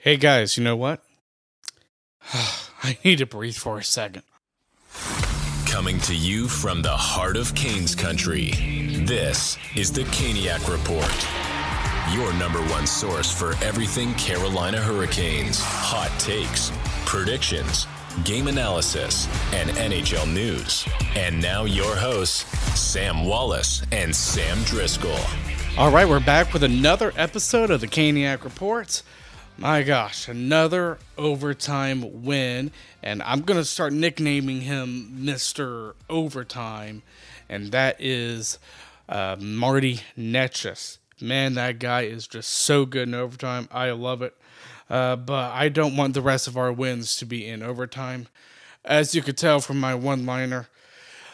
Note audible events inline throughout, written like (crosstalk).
Hey guys, you know what? (sighs) I need to breathe for a second. Coming to you from the heart of Canes country, this is the Caniac Report. Your number one source for everything Carolina Hurricanes, hot takes, predictions, game analysis, and NHL news. And now your hosts, Sam Wallace and Sam Driscoll. All right, we're back with another episode of the Caniac Report. My gosh, another overtime win. And I'm going to start nicknaming him Mr. Overtime. And that is uh, Marty Necas. Man, that guy is just so good in overtime. I love it. Uh, but I don't want the rest of our wins to be in overtime. As you could tell from my one liner,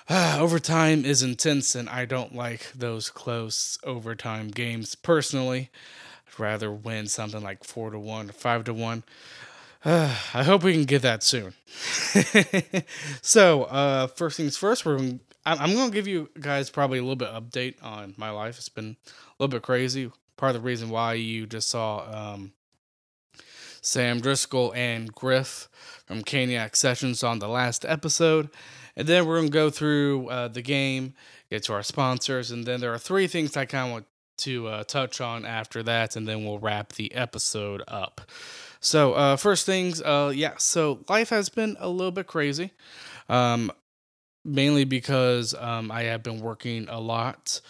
uh, (sighs) overtime is intense, and I don't like those close overtime games personally rather win something like four to one or five to one. Uh, (sighs) I hope we can get that soon. (laughs) so, uh, first things first, we're I'm going to give you guys probably a little bit update on my life. It's been a little bit crazy. Part of the reason why you just saw um, Sam Driscoll and Griff from Caniac Sessions on the last episode. And then we're going to go through uh, the game, get to our sponsors, and then there are three things I kind of want to uh, touch on after that, and then we'll wrap the episode up. So, uh, first things, uh, yeah, so life has been a little bit crazy, um, mainly because um, I have been working a lot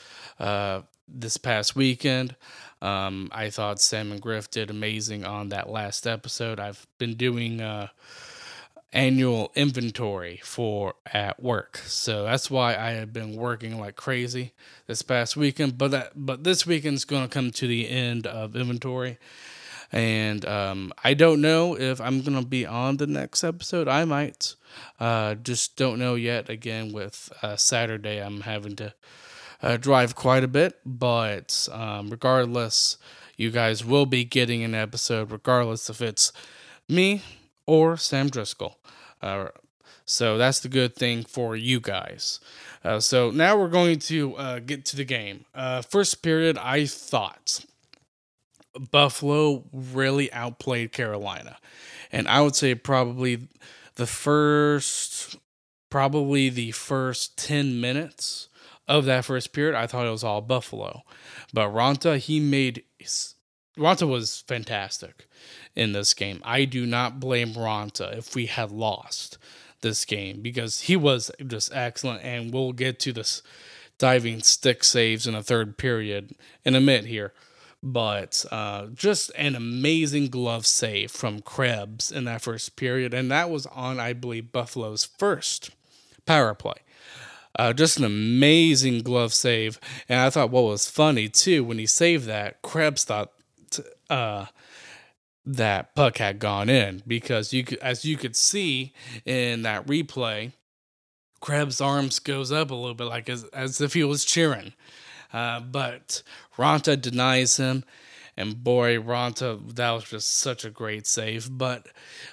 uh, this past weekend. Um, I thought Sam and Griff did amazing on that last episode. I've been doing uh, annual inventory for at work. So that's why I have been working like crazy this past weekend. But that but this weekend's going to come to the end of inventory, and um, I don't know if I'm going to be on the next episode. I might, uh, just don't know yet. Again, with uh, Saturday, I'm having to uh, drive quite a bit, but um, regardless, you guys will be getting an episode, regardless if it's me or Sam Driscoll. Uh, so that's the good thing for you guys. Uh, so now we're going to uh, get to the game. Uh, first period, I thought Buffalo really outplayed Carolina. And I would say probably the first, probably the first 10 minutes of that first period, I thought it was all Buffalo. But Raanta, he made, Raanta was fantastic in this game. I do not blame Raanta if we had lost this game because he was just excellent. And we'll get to this diving stick saves in the third period in a minute here. But uh, just an amazing glove save from Krebs in that first period. And that was on, I believe, Buffalo's first power play. Uh, just an amazing glove save. And I thought what was funny too, when he saved that, Krebs thought uh, that puck had gone in because you could, as you could see in that replay, Krebs' arms goes up a little bit like as, as if he was cheering. Uh, but Raanta denies him. And boy, Raanta, that was just such a great save. But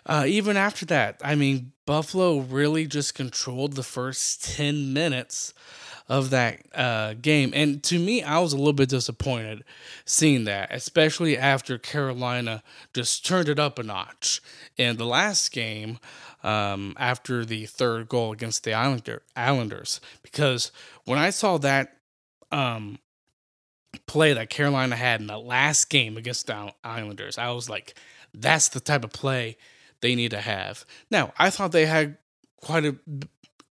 uh, even after that, I mean, Buffalo really just controlled the first 10 minutes of that uh, game. And to me, I was a little bit disappointed seeing that, especially after Carolina just turned it up a notch. In the last game, um, after the third goal against the Islander, Islanders, because when I saw that um, play that Carolina had in the last game against the Islanders, I was like, that's the type of play they need to have. Now, I thought they had quite a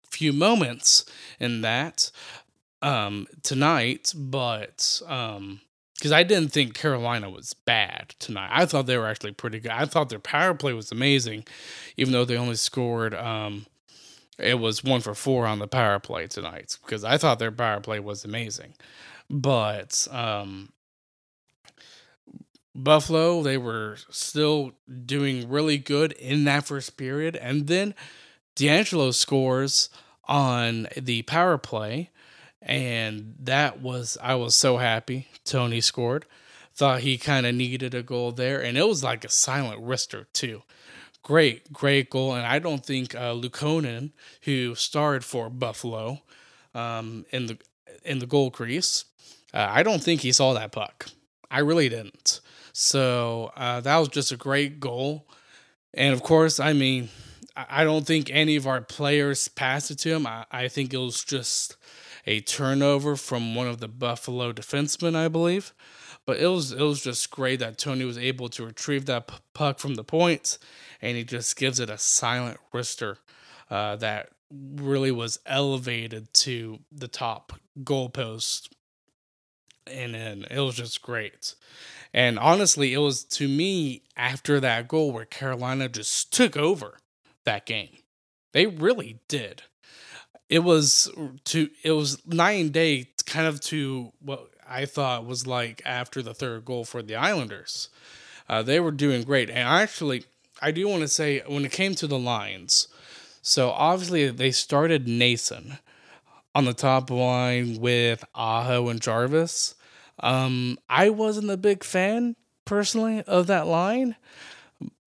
few moments in that um, tonight, but um, because I didn't think Carolina was bad tonight. I thought they were actually pretty good. I thought their power play was amazing, even though they only scored. Um, it was one for four on the power play tonight because I thought their power play was amazing, but um, Buffalo they were still doing really good in that first period, and then DeAngelo scores on the power play, and that was I was so happy Tony scored. Thought he kind of needed a goal there, and it was like a silent wrister too. Great, great goal, and I don't think uh, Luukkonen, who starred for Buffalo um, in the in the goal crease, uh, I don't think he saw that puck. I really didn't. So uh, that was just a great goal. And of course, I mean, I don't think any of our players passed it to him. I, I think it was just a turnover from one of the Buffalo defensemen, I believe. But it was it was just great that Tony was able to retrieve that puck from the points, and he just gives it a silent wrister uh, that really was elevated to the top goalpost, and then it was just great. And honestly, it was to me after that goal where Carolina just took over that game. They really did. It was to it was night and day kind of to what I thought was like after the third goal for the Islanders. Uh, they were doing great. And actually, I do want to say when it came to the Lions, so obviously they started Noesen on the top line with Aho and Jarvis. Um, I wasn't a big fan personally of that line.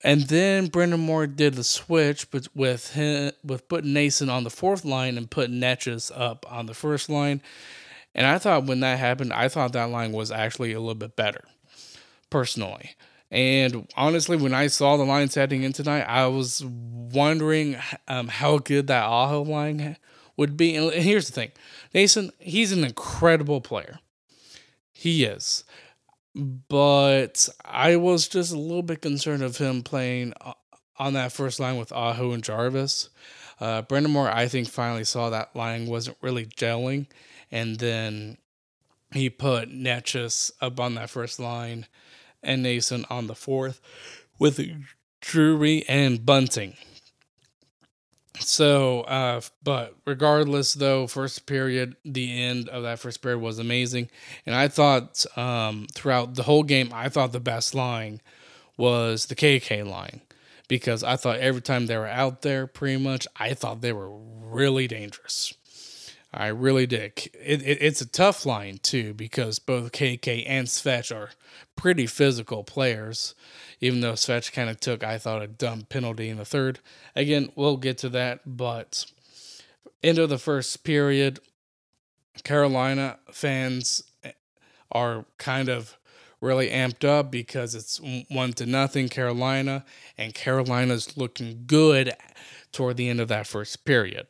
And then Brind'Amour did the switch, but with him, with putting Noesen on the fourth line and putting Necas up on the first line. And I thought when that happened, I thought that line was actually a little bit better, personally. And honestly, when I saw the lines heading in tonight, I was wondering um, how good that Aho line would be. And here's the thing Noesen, he's an incredible player. He is. But I was just a little bit concerned of him playing uh, on that first line with Aho and Jarvis. Uh, Brind'Amour, I think, finally saw that line wasn't really gelling and then he put Necas up on that first line and Noesen on the fourth with Drury and Bunting. So, uh, but regardless, though, first period, the end of that first period was amazing. And I thought um, throughout the whole game, I thought the best line was the KK line because I thought every time they were out there, pretty much, I thought they were really dangerous. I really did. It, it, it's a tough line too because both KK and Svetch are pretty physical players. Even though Svetch kind of took, I thought, a dumb penalty in the third. Again, we'll get to that. But end of the first period, Carolina fans are kind of really amped up because it's one to nothing Carolina, and Carolina's looking good toward the end of that first period.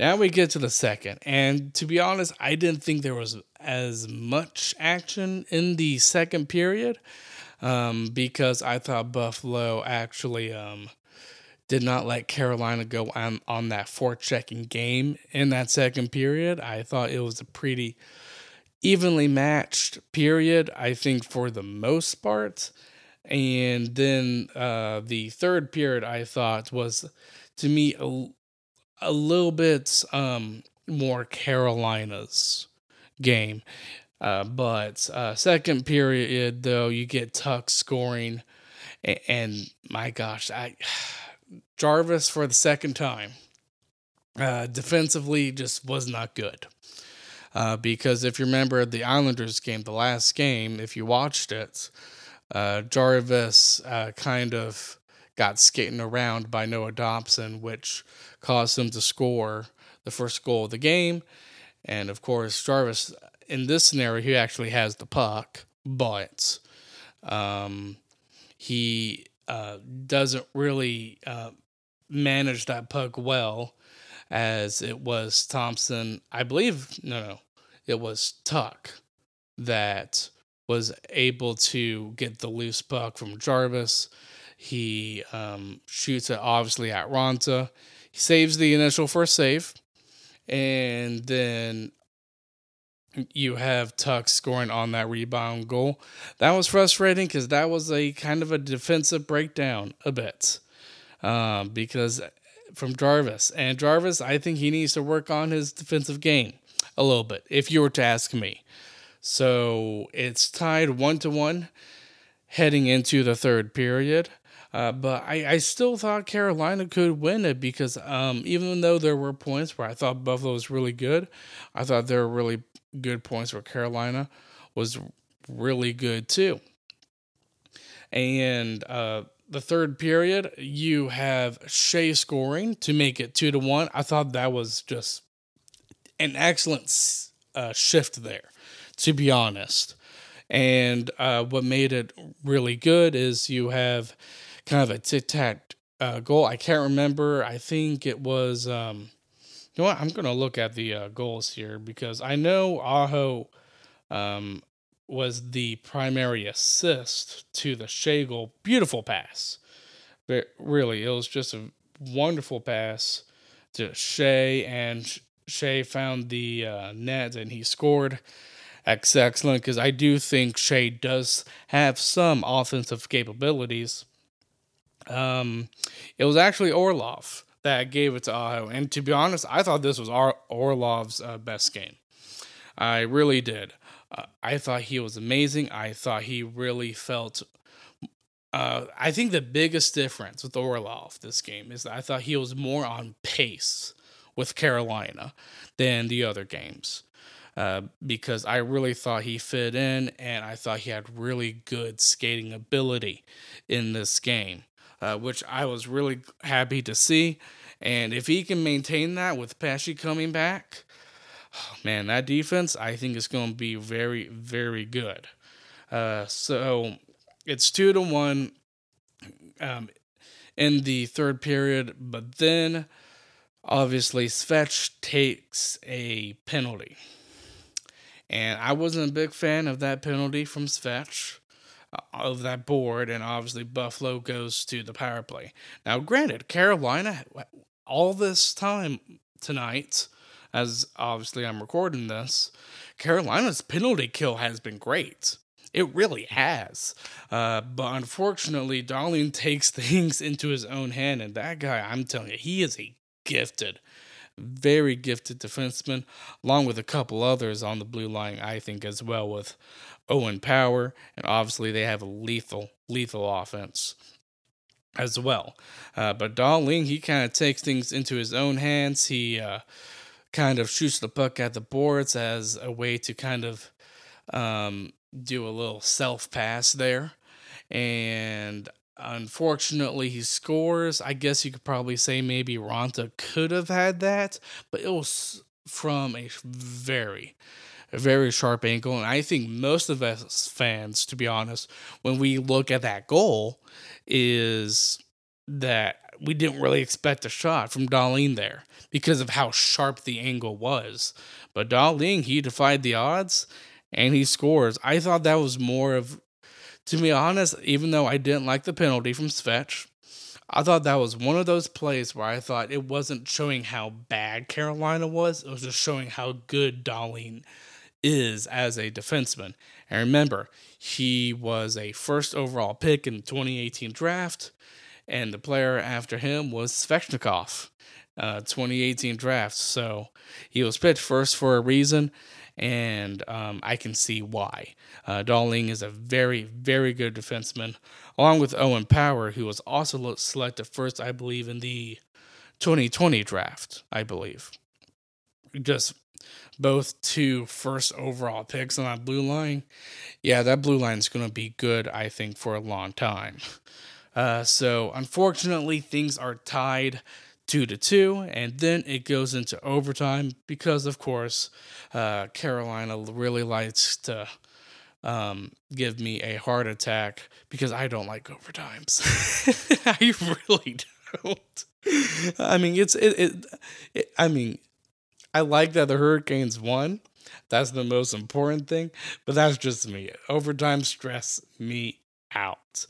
Now we get to the second, and to be honest, I didn't think there was as much action in the second period um, because I thought Buffalo actually um, did not let Carolina go on, on that checking game in that second period. I thought it was a pretty evenly matched period, I think, for the most part. And then uh, the third period, I thought, was to me a, little bit um, more Carolina's game. Uh, but uh, second period, though, you get Tuch scoring, and, and my gosh, I (sighs) Jarvis for the second time uh, defensively just was not good. Uh, because if you remember the Islanders game, the last game, if you watched it, uh, Jarvis uh, kind of got skating around by Noah Dobson, which caused them to score the first goal of the game. And of course, Jarvis, in this scenario, he actually has the puck, but um, he uh, doesn't really uh, manage that puck well, as it was Thompson. I believe, no, no, it was Tuch that was able to get the loose puck from Jarvis he um, shoots it obviously at Raanta. He saves the initial first save. And then you have Tuch scoring on that rebound goal. That was frustrating because that was a kind of a defensive breakdown a bit. Um, because from Jarvis. And Jarvis, I think he needs to work on his defensive game a little bit, if you were to ask me. So it's tied one to one heading into the third period. Uh, but I, I still thought Carolina could win it because um, even though there were points where I thought Buffalo was really good, I thought there were really good points where Carolina was really good too. And uh, the third period, you have Skjei scoring to make it two to one. I thought that was just an excellent uh, shift there, to be honest. And uh, what made it really good is you have kind of a tic tac uh, goal. I can't remember. I think it was. Um, you know what? I'm gonna look at the uh, goals here because I know Aho um, was the primary assist to the Skjei goal. Beautiful pass. But really, it was just a wonderful pass to Skjei, and Skjei found the uh, net and he scored. Excellent because I do think Skjei does have some offensive capabilities. Um, it was actually Orlov that gave it to Aho, and to be honest, I thought this was Ar- Orlov's uh, best game. I really did. Uh, I thought he was amazing. I thought he really felt. Uh, I think the biggest difference with Orlov this game is that I thought he was more on pace with Carolina than the other games. Uh, because I really thought he fit in and I thought he had really good skating ability in this game, uh, which I was really happy to see. And if he can maintain that with Pesce coming back, oh, man, that defense I think is going to be very, very good. Uh, so it's two to one um, in the third period, but then obviously Svetch takes a penalty. And I wasn't a big fan of that penalty from Svetch of that board, and obviously Buffalo goes to the power play. Now, granted, Carolina, all this time tonight, as obviously I'm recording this, Carolina's penalty kill has been great. It really has. Uh, but unfortunately, Dahlin takes (laughs) things into his own hand, and that guy, I'm telling you, he is a gifted, very gifted defenseman, along with a couple others on the blue line, I think, as well, with Owen Power, and obviously they have a lethal, lethal offense as well. Uh, but Dahlin, he kind of takes things into his own hands. He uh, kind of shoots the puck at the boards as a way to kind of um, do a little self pass there. And unfortunately, he scores. I guess you could probably say maybe Raanta could have had that, but it was from a very, a very sharp angle. And I think most of us fans, to be honest, when we look at that goal, is that we didn't really expect a shot from Dahlin there because of how sharp the angle was. But Dahlin, he defied the odds and he scores. I thought that was more of, to be honest, even though I didn't like the penalty from Svetch, I thought that was one of those plays where I thought it wasn't showing how bad Carolina was, it was just showing how good Dahlin is as a defenseman. And remember, he was a first overall pick in the 2018 draft, and the player after him was Svechnikov, uh, 2018 draft. So he was picked first for a reason, and um, I can see why. Uh, Dahlin is a very, very good defenseman, along with Owen Power, who was also selected first, I believe, in the 2020 draft, I believe. Just both two first overall picks on that blue line, yeah, that blue line is going to be good, I think, for a long time. Uh, so unfortunately, things are tied two to two, and then it goes into overtime because, of course, uh, Carolina really likes to um, give me a heart attack because I don't like overtimes. (laughs) I really don't. I mean, it's it, it, it I mean, I like that the Hurricanes won. That's the most important thing. But that's just me. Overtime stress me out.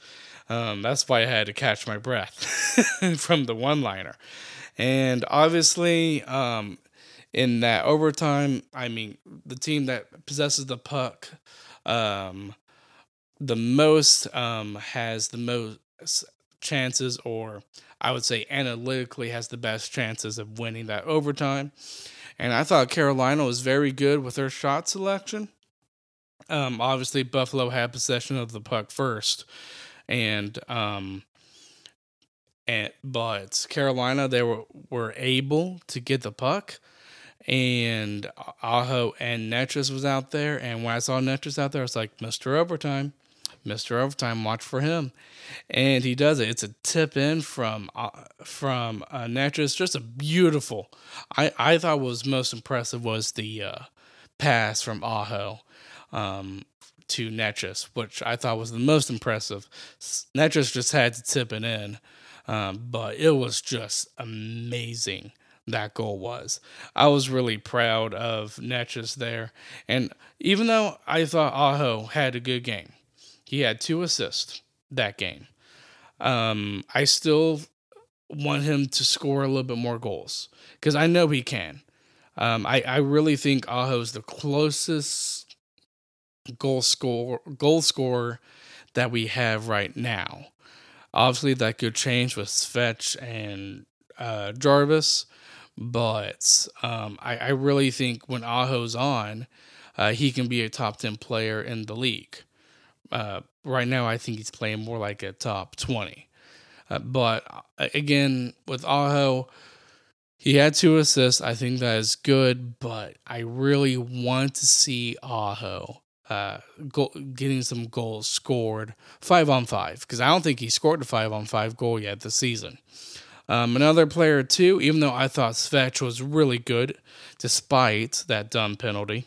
Um, that's why I had to catch my breath (laughs) from the one liner. And obviously, um, in that overtime, I mean, the team that possesses the puck um, the most um, has the most chances, or I would say analytically has the best chances of winning that overtime. And I thought Carolina was very good with their shot selection. Um, obviously, Buffalo had possession of the puck first, and um, and but Carolina they were were able to get the puck, and Aho and Necas was out there, and when I saw Necas out there, I was like, Mister Overtime, Mr. Overtime, watch for him. And he does it. It's a tip in from uh, from uh. Just a beautiful. I, I thought was most impressive was the uh, pass from Aho um, to Necas, which I thought was the most impressive. Necas just had to tip it in, um, but it was just amazing that goal was. I was really proud of Necas there. And even though I thought Aho had a good game, he had two assists that game. Um, I still want him to score a little bit more goals because I know he can. Um, I, I really think Aho is the closest goal score goal scorer that we have right now. Obviously, that could change with Svetch and uh, Jarvis, but um, I, I, really think when Aho's on, uh, he can be a top 10 player in the league. Uh, right now, I think he's playing more like a top 20. Uh, but uh, again, with Aho, he had two assists. I think that is good, but I really want to see Aho uh, getting some goals scored five on five because I don't think he scored a five on five goal yet this season. Um, another player, too, even though I thought Svetch was really good despite that dumb penalty,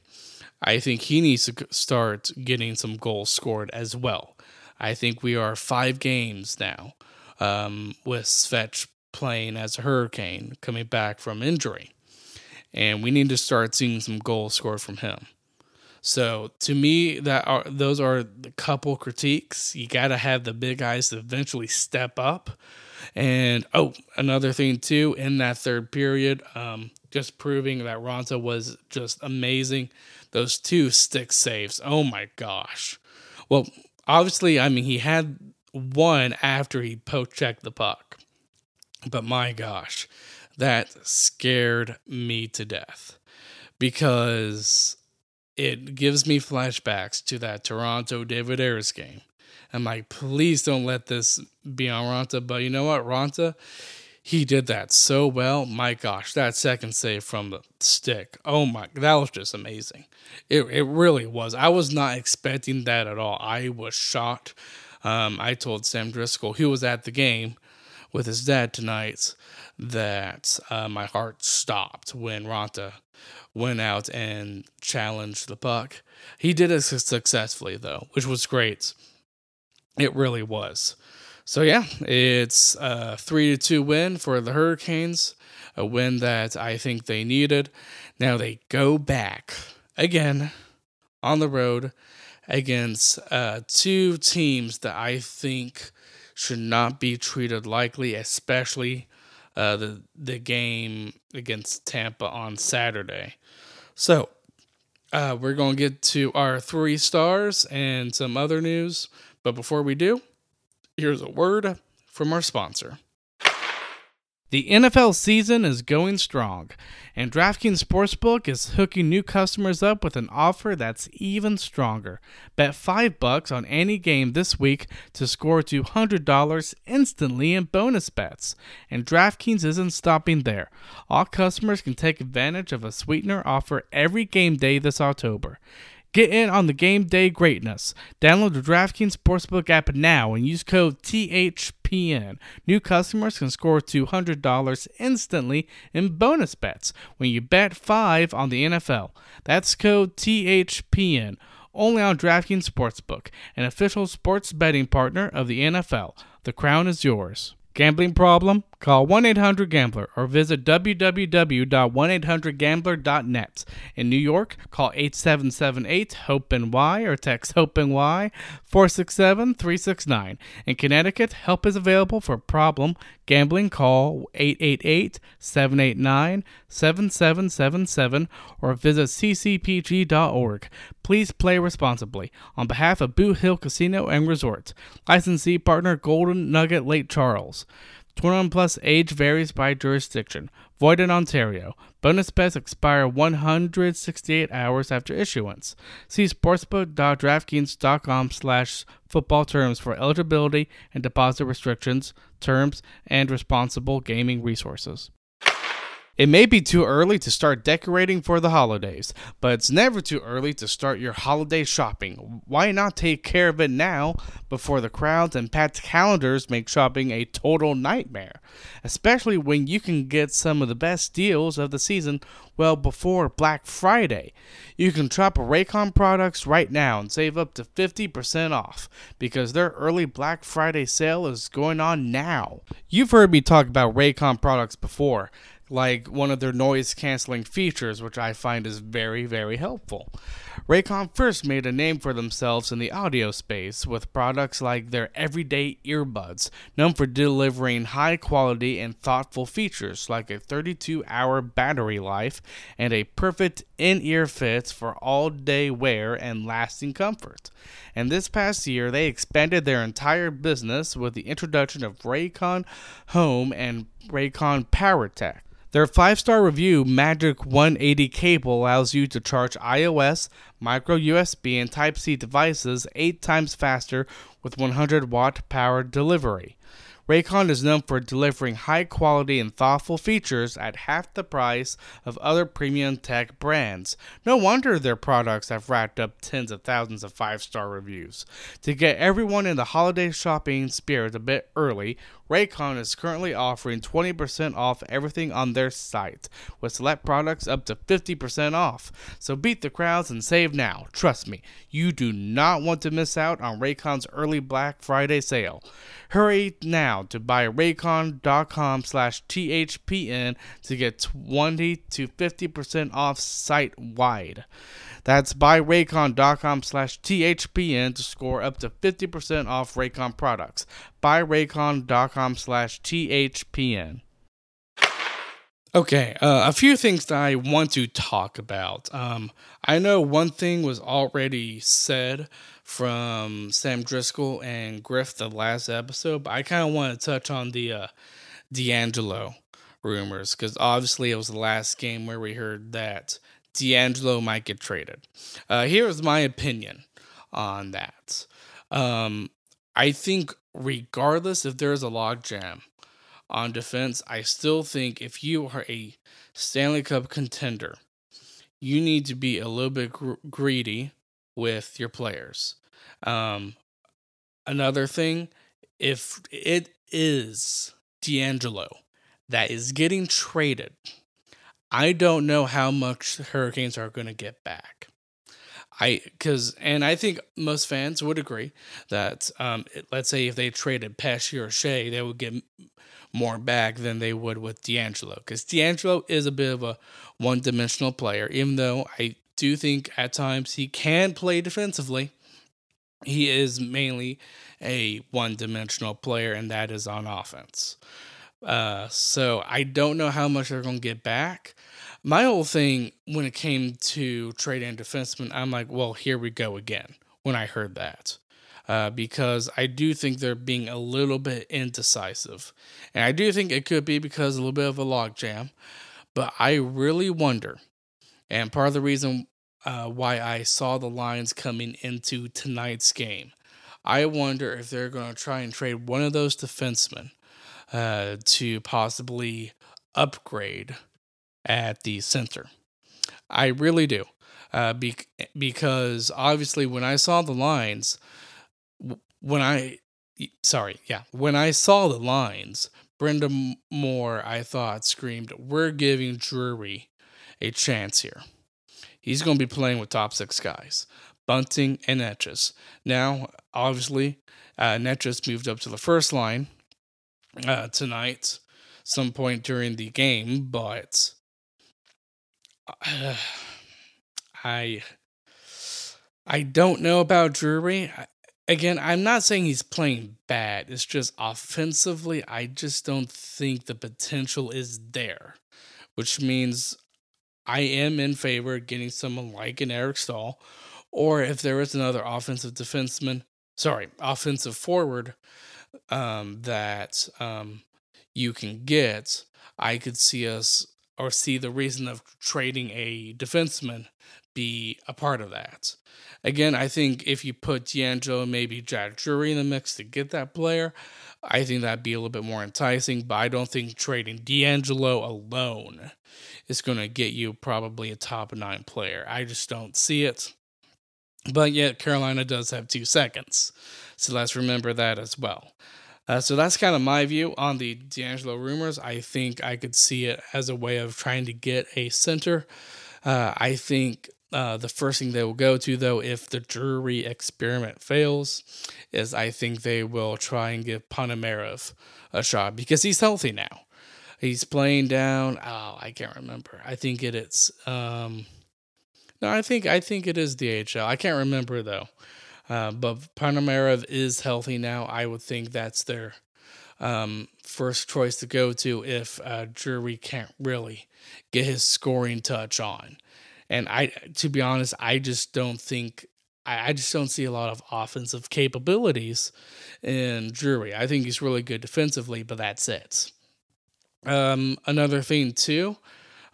I think he needs to start getting some goals scored as well. I think we are five games now um, with Svetch playing as a Hurricane coming back from injury. And we need to start seeing some goals scored from him. So to me, that are those are the couple critiques. You got to have the big guys to eventually step up and oh, another thing too, in that third period, um, just proving that Raanta was just amazing. Those two stick saves. Oh my gosh. Well, obviously, I mean, he had one after he poke checked the puck. But my gosh, that scared me to death because it gives me flashbacks to that Toronto David Ayres game I'm like, please don't let this be on Raanta. But you know what, Raanta, he did that so well. My gosh, that second save from the stick. Oh my, that was just amazing. It it really was. I was not expecting that at all. I was shocked. Um, I told Sam Driscoll, who was at the game with his dad tonight, that uh, my heart stopped when Raanta went out and challenged the puck. He did it successfully though, which was great. It really was. So yeah, it's a three to two win for the Hurricanes, a win that I think they needed. Now they go back again on the road against uh, two teams that I think should not be treated lightly, especially uh, the the game against Tampa on Saturday. So uh, we're gonna get to our three stars and some other news. But before we do, here's a word from our sponsor. The NFL season is going strong, and DraftKings Sportsbook is hooking new customers up with an offer that's even stronger. Bet 5 bucks on any game this week to score $200 instantly in bonus bets. And DraftKings isn't stopping there. All customers can take advantage of a sweetener offer every game day this October. Get in on the game day greatness. Download the DraftKings Sportsbook app now and use code THPN. New customers can score $200 instantly in bonus bets when you bet 5 on the NFL. That's code THPN. Only on DraftKings Sportsbook, an official sports betting partner of the NFL. The crown is yours. Gambling problem? Call 1 800 Gambler or visit www.1800Gambler.net. In New York, call 8778 HOPE NY or text HOPE NY 467 369. In Connecticut, help is available for problem gambling. Call 888 789 7777 or visit ccpg.org. Please play responsibly. On behalf of Boot Hill Casino and Resort, licensee partner Golden Nugget Lake Charles. 21 plus age varies by jurisdiction. Void in Ontario. Bonus bets expire 168 hours after issuance. See sportsbook.draftkings.com slash football terms for eligibility and deposit restrictions, terms, and responsible gaming resources. It may be too early to start decorating for the holidays, but it's never too early to start your holiday shopping. Why not take care of it now before the crowds and packed calendars make shopping a total nightmare? Especially when you can get some of the best deals of the season well before Black Friday. You can shop Raycon products right now and save up to 50% off because their early Black Friday sale is going on now. You've heard me talk about Raycon products before like one of their noise canceling features, which I find is very, very helpful. Raycon first made a name for themselves in the audio space with products like their everyday earbuds, known for delivering high quality and thoughtful features like a 32 hour battery life and a perfect in ear fit for all day wear and lasting comfort. And this past year, they expanded their entire business with the introduction of Raycon Home and Raycon PowerTech. Their five star review Magic 180 cable allows you to charge iOS, micro USB, and Type C devices eight times faster with 100 watt power delivery. Raycon is known for delivering high quality and thoughtful features at half the price of other premium tech brands. No wonder their products have racked up tens of thousands of five star reviews. To get everyone in the holiday shopping spirit a bit early, Raycon is currently offering 20% off everything on their site, with select products up to 50% off. So beat the crowds and save now. Trust me, you do not want to miss out on Raycon's early Black Friday sale. Hurry now to buyraycon.com slash THPN to get 20 to 50% off site wide. That's buyraycon.com slash THPN to score up to 50% off Raycon products. Buyraycon.com slash THPN. Okay, uh, a few things that I want to talk about. Um, I know one thing was already said from Sam Driscoll and Griff the last episode, but I kind of want to touch on the uh, DeAngelo rumors because obviously it was the last game where we heard that DeAngelo might get traded. Uh, here is my opinion on that. Um, I think, regardless if there's a logjam on defense, I still think if you are a Stanley Cup contender, you need to be a little bit gr- greedy with your players. Um, another thing, if it is DeAngelo that is getting traded, I don't know how much Hurricanes are going to get back. I because and I think most fans would agree that um, let's say if they traded Pesce or Skjei, they would get more back than they would with DeAngelo because DeAngelo is a bit of a one-dimensional player. Even though I do think at times he can play defensively, he is mainly a one-dimensional player, and that is on offense. Uh, so I don't know how much they're going to get back. My whole thing when it came to trade and defensemen, I'm like, well, here we go again. When I heard that, uh, because I do think they're being a little bit indecisive, and I do think it could be because a little bit of a logjam. But I really wonder, and part of the reason uh, why I saw the lines coming into tonight's game, I wonder if they're going to try and trade one of those defensemen uh, to possibly upgrade at the center. I really do. Uh, be- because obviously, when I saw the lines, when I, sorry, yeah, when I saw the lines, Brenda Moore, I thought, screamed, We're giving Drury a chance here. He's going to be playing with top six guys, Bunting and Necas. Now, obviously, uh, Necas moved up to the first line uh, tonight, some point during the game, but (sighs) I I don't know about Drury. Again, I'm not saying he's playing bad. It's just offensively, I just don't think the potential is there, which means I am in favor of getting someone like an Eric Staal, or if there is another offensive defenseman, sorry, offensive forward um, that um, you can get, I could see us or see the reason of trading a defenseman be a part of that. Again, I think if you put DeAngelo, maybe Jack Drury in the mix to get that player, I think that'd be a little bit more enticing. But I don't think trading DeAngelo alone is going to get you probably a top nine player. I just don't see it. But yet, Carolina does have two seconds. So let's remember that as well. Uh, so that's kind of my view on the DeAngelo rumors. I think I could see it as a way of trying to get a center. Uh, I think uh, the first thing they will go to, though, if the Drury experiment fails, is I think they will try and give Ponomarev a shot because he's healthy now. He's playing down. Oh, I can't remember. I think it is. Um, no, I think I think it is DHL. I can't remember though. Uh, but Ponomarev is healthy now. I would think that's their um, first choice to go to if uh, Drury can't really get his scoring touch on. And I, to be honest, I just don't think I, just don't see a lot of offensive capabilities in Drury. I think he's really good defensively, but that's it. Um, another thing too,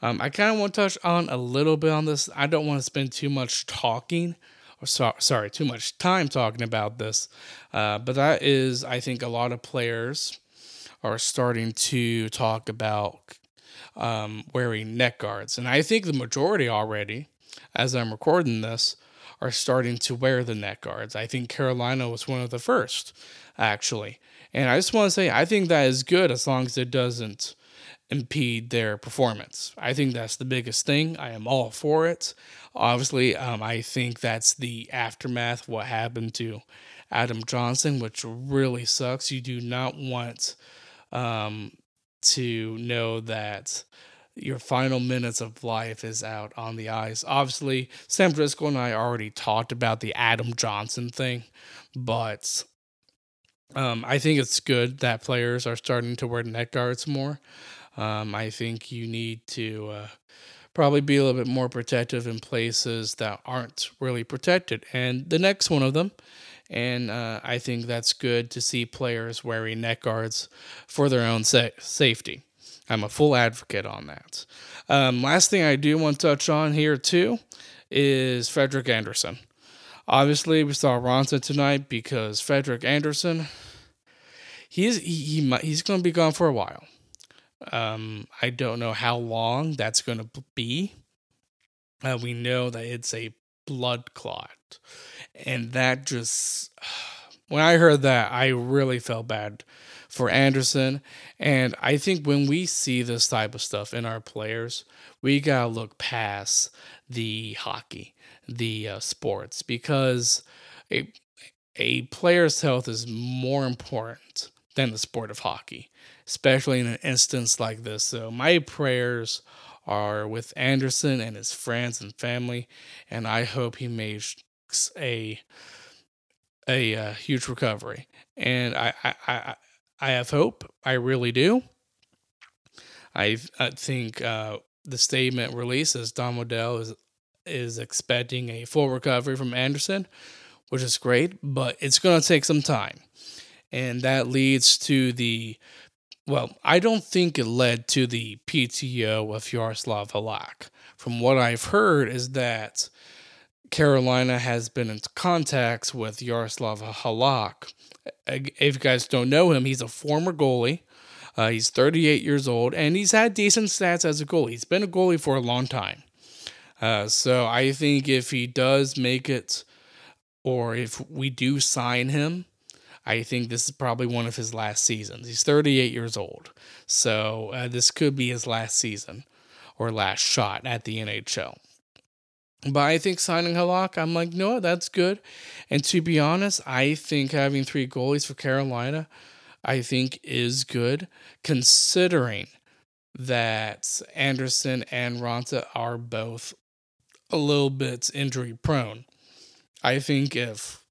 um, I kind of want to touch on a little bit on this. I don't want to spend too much talking so, sorry, too much time talking about this. Uh, but that is, I think, a lot of players are starting to talk about um, wearing neck guards. And I think the majority already, as I'm recording this, are starting to wear the neck guards. I think Carolina was one of the first, actually. And I just want to say, I think that is good as long as it doesn't impede their performance. I think that's the biggest thing. I am all for it. Obviously, um, I think that's the aftermath what happened to Adam Johnson, which really sucks. You do not want um, to know that your final minutes of life is out on the ice. Obviously, Sam Driscoll and I already talked about the Adam Johnson thing, but um, I think it's good that players are starting to wear neck guards more. Um, I think you need to uh, probably be a little bit more protective in places that aren't really protected. And the next one of them, and uh, I think that's good to see players wearing neck guards for their own sa- safety. I'm a full advocate on that. Um, last thing I do want to touch on here too is Frederik Andersen. Obviously, we saw Raanta tonight because Frederik Andersen, he's he, he he's going to be gone for a while. Um, I don't know how long that's going to be. Uh, we know that it's a blood clot. And that just, (sighs) when I heard that, I really felt bad for Andersen. And I think when we see this type of stuff in our players, we got to look past the hockey, the uh, sports, because a, a player's health is more important than the sport of hockey especially in an instance like this. So, my prayers are with Andersen and his friends and family, and I hope he makes a a, uh, huge recovery. And I, I, I, I have hope. I really do. I, I think uh, the statement released as Don Waddell is is expecting a full recovery from Andersen, which is great, but it's going to take some time. And that leads to the well, I don't think it led to the PTO of Yaroslav Halak. From what I've heard is that Carolina has been in contact with Yaroslav Halak. If you guys don't know him, he's a former goalie. Uh, he's 38 years old, and he's had decent stats as a goalie. He's been a goalie for a long time. Uh, so I think if he does make it, or if we do sign him, I think this is probably one of his last seasons. He's 38 years old. So uh, this could be his last season or last shot at the NHL. But I think signing Halak, I'm like, no, that's good. And to be honest, I think having three goalies for Carolina, I think is good, considering that Andersen and Raanta are both a little bit injury prone. I think if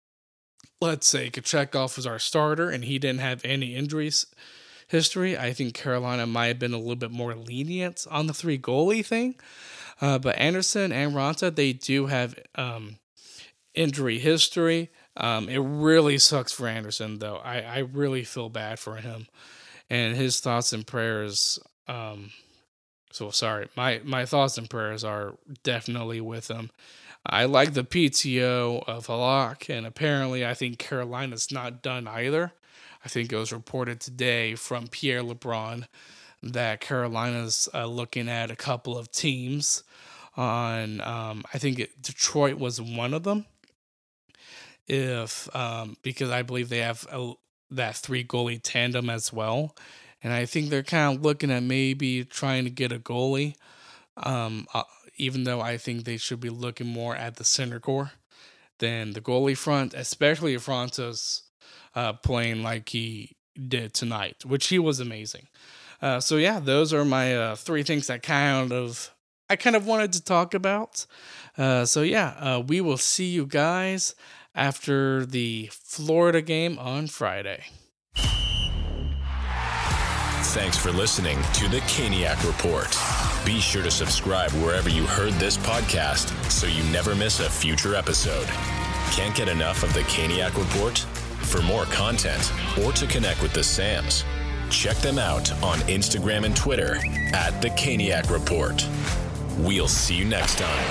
let's say Kochetkov was our starter and he didn't have any injuries history, I think Carolina might have been a little bit more lenient on the three goalie thing. Uh, but Andersen and Raanta, they do have um, injury history. Um, it really sucks for Andersen, though. I, I really feel bad for him. And his thoughts and prayers um, So sorry. My my thoughts and prayers are definitely with him. I like the PTO of Halak, and apparently I think Carolina's not done either. I think it was reported today from Pierre LeBrun that Carolina's uh, looking at a couple of teams. On um, I think it, Detroit was one of them. If um, because I believe they have a, that three goalie tandem as well, and I think they're kind of looking at maybe trying to get a goalie. Um, uh, even though I think they should be looking more at the center core than the goalie front, especially if Franco's uh, playing like he did tonight, which he was amazing. Uh, so yeah, those are my uh, three things that kind of I kind of wanted to talk about. Uh, so yeah, uh, we will see you guys after the Florida game on Friday. Thanks for listening to the Caniac Report. Be sure to subscribe wherever you heard this podcast so you never miss a future episode. Can't get enough of the Caniac Report? For more content or to connect with the Sams, check them out on Instagram and Twitter at the Caniac Report. We'll see you next time.